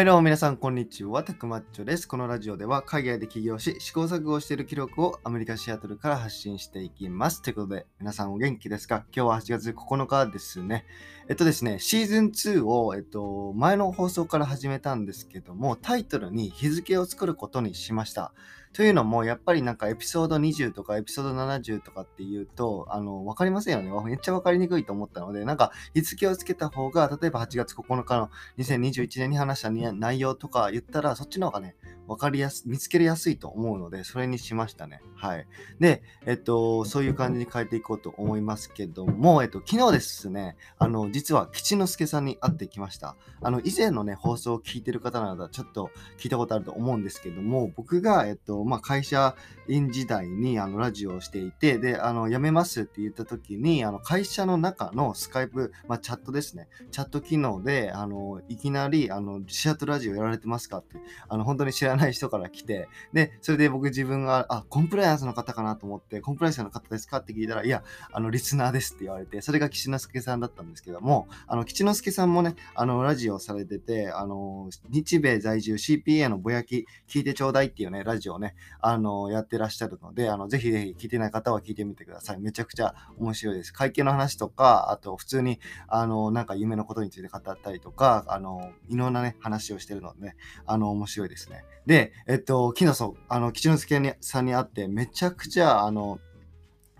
はいどうも皆さんこんにちは、たくまっちょです。このラジオでは海外で起業し試行錯誤している記録をアメリカ・シアトルから発信していきます。ということで皆さんお元気ですか？今日は8月9日ですね。えっとですね、シーズン2を、えっと、前の放送から始めたんですけども、タイトルに日付を作ることにしました。というのも、やっぱりなんかエピソード20とかエピソード70とかっていうと、あの、わかりませんよね。めっちゃわかりにくいと思ったので、なんか日付をつけた方が、例えば8月9日の2021年に話した内容とか言ったら、そっちの方がね、わかりやす、見つけやすいと思うので、それにしましたね。はい。で、えっと、そういう感じに変えていこうと思いますけども、えっと、昨日ですね、あの、実は吉之助さんに会ってきました。あの、以前のね、放送を聞いてる方なら、ちょっと聞いたことあると思うんですけども、僕が、えっと、まあ、会社員時代に、あの、ラジオをしていて、で、あの、辞めますって言った時に、あの、会社の中のスカイプ、まあ、チャットですね、チャット機能で、あの、いきなり、あの、シアトラジオやられてますか？って、あの、本当に知らない人から来て、で、それで僕自分が、あ、コンプライアンスの方かなと思って、コンプライアンスの方ですか？って聞いたら、いや、あの、リスナーですって言われて、それが吉之助さんだったんですけども、あの、吉之助さんもね、あの、ラジオされてて、あの、日米在住 CPA のぼやき聞いてちょうだいっていうね、ラジオをね、あの、やってらっしゃるので、あの、ぜひぜひ聞いてない方は聞いてみてください。めちゃくちゃ面白いです。会計の話とか、あと、普通に、あの、なんか夢のことについて語ったりとか、あの、いろんなね、話をしてるのでね、あの、面白いですね。で、えっと、昨日そう、あの、吉之助さんに会って、めちゃくちゃ、あの、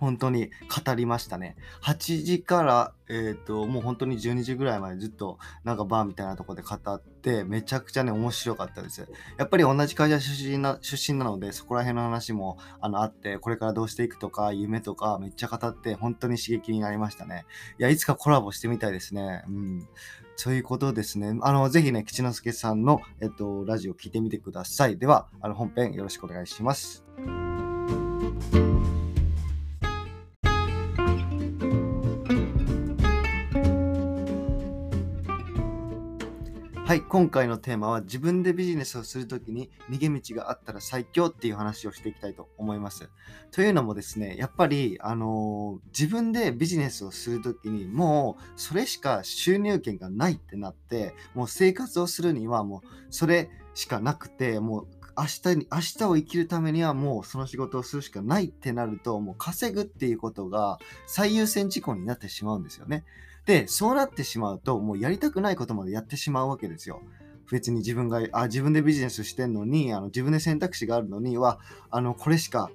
本当に語りましたね。8時から、えっ、と、もう本当に12時ぐらいまでずっとなんかバーみたいなとこで語って、めちゃくちゃね、面白かったです。やっぱり同じ会社出身な出身なので、そこら辺の話もあのあって、これからどうしていくとか、夢とかめっちゃ語って、本当に刺激になりましたね。いや、いつかコラボしてみたいですね。うん。そういうことですね。あの、ぜひね、吉之助さんの、えっと、ラジオ聞いてみてください。では、あの、本編よろしくお願いします。はい、今回のテーマは自分でビジネスをするときに逃げ道があったら最強っていう話をしていきたいと思います。というのもですね、やっぱり、あのー自分でビジネスをするときにもうそれしか収入源がないってなって、もう生活をするにはもうそれしかなくて、もう明日に、明日を生きるためにはもうその仕事をするしかないってなると、もう稼ぐっていうことが最優先事項になってしまうんですよね。で、そうなってしまうと、もうやりたくないことまでやってしまうわけですよ。別に自分が、あ、自分でビジネスしてんのに、あの自分で選択肢があるのには、あの、これしか、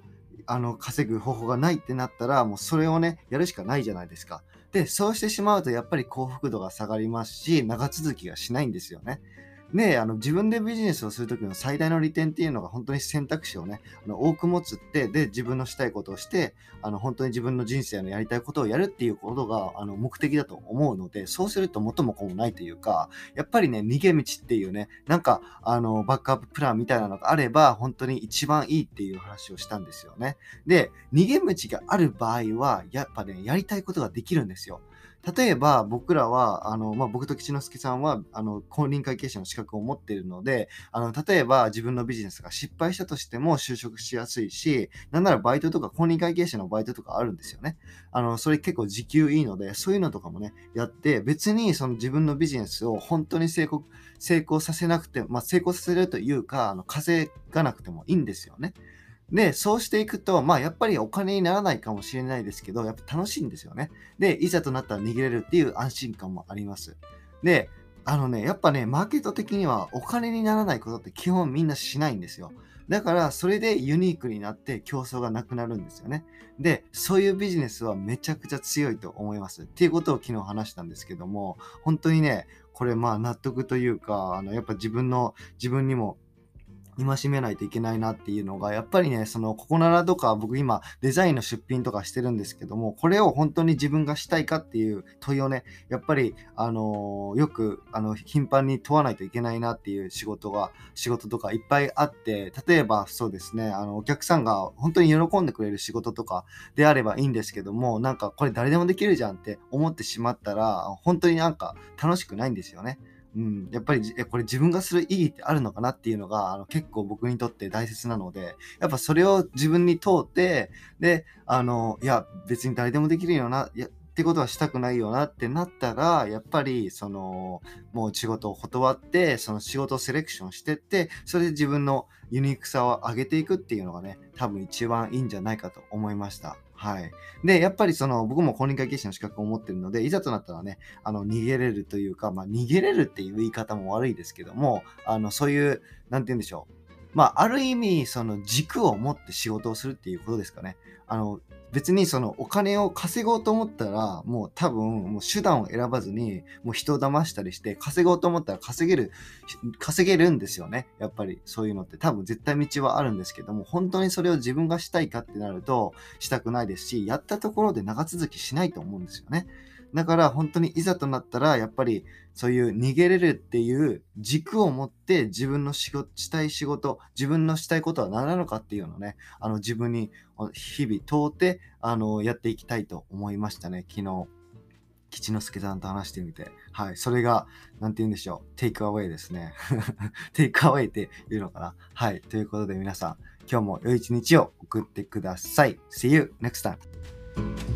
あの、稼ぐ方法がないってなったら、もうそれをね、やるしかないじゃないですか。で、そうしてしまうと、やっぱり幸福度が下がりますし、長続きがしないんですよね。で、あの自分でビジネスをするときの最大の利点っていうのが本当に選択肢をね、あの多く持つって、で、自分のしたいことをして、あの本当に自分の人生のやりたいことをやるっていうことがあの目的だと思うので、そうすると元も子もないというか、やっぱりね、逃げ道っていうね、なんかあのバックアッププランみたいなのがあれば、本当に一番いいっていう話をしたんですよね。で、逃げ道がある場合は、やっぱね、やりたいことができるんですよ。例えば僕らはあの、まあ、僕と吉之助さんはあの公認会計士の資格を持っているのであの例えば自分のビジネスが失敗したとしても就職しやすいしなんならバイトとか公認会計士のバイトとかあるんですよね。あのそれ結構時給いいのでそういうのとかもねやって別にその自分のビジネスを本当に成功成功させなくて、まあ、成功させるというかあの稼がなくてもいいんですよね。で、そうしていくと、まあ、やっぱりお金にならないかもしれないですけど、やっぱ楽しいんですよね。で、いざとなったら逃げれるっていう安心感もあります。で、あのね、やっぱね、マーケット的にはお金にならないことって基本みんなしないんですよ。だから、それでユニークになって競争がなくなるんですよね。で、そういうビジネスはめちゃくちゃ強いと思います。っていうことを昨日話したんですけども、本当にね、これまあ納得というか、あのやっぱ自分の、自分にも戒めないといけないなっていうのが、やっぱりね、そのココナラとか僕今デザインの出品とかしてるんですけども、これを本当に自分がしたいかっていう問いをね、やっぱり、あのーよく、あの、頻繁に問わないといけないなっていう仕事が、仕事とかいっぱいあって、例えばそうですね、あの、お客さんが本当に喜んでくれる仕事とかであればいいんですけども、なんかこれ誰でもできるじゃんって思ってしまったら、本当になんか楽しくないんですよね。うん、やっぱりこれ自分がする意義ってあるのかなっていうのがあの結構僕にとって大切なのでやっぱそれを自分に問うてであのいや別に誰でもできるよなやってことはしたくないよなってなったら、やっぱり、その、もう仕事を断って、その仕事をセレクションしてって、それで自分のユニークさを上げていくっていうのがね、多分一番いいんじゃないかと思いました。はい。で、やっぱりその、僕も公認会計士の資格を持ってるので、いざとなったらね、あの、逃げれるというか、まあ、逃げれるっていう言い方も悪いですけども、あの、そういう、なんて言うんでしょう。まあ、ある意味、その軸を持って仕事をするっていうことですかね。あの、別にそのお金を稼ごうと思ったら、もう多分、もう手段を選ばずに、もう人を騙したりして、稼ごうと思ったら稼げる、稼げるんですよね。やっぱりそういうのって多分絶対道はあるんですけども、本当にそれを自分がしたいかってなると、したくないですし、やったところで長続きしないと思うんですよね。だから本当にいざとなったら、やっぱりそういう逃げれるっていう軸を持って自分の仕事したい仕事、自分のしたいことは何なのかっていうのをね、あの自分に日々問うて、あの、やっていきたいと思いましたね、昨日。吉之助さんと話してみて。はい。それが、なんて言うんでしょう。テイクアウェイですね。テイクアウェイって言うのかな。はい。ということで皆さん、今日も良い一日を送ってください。See you next time.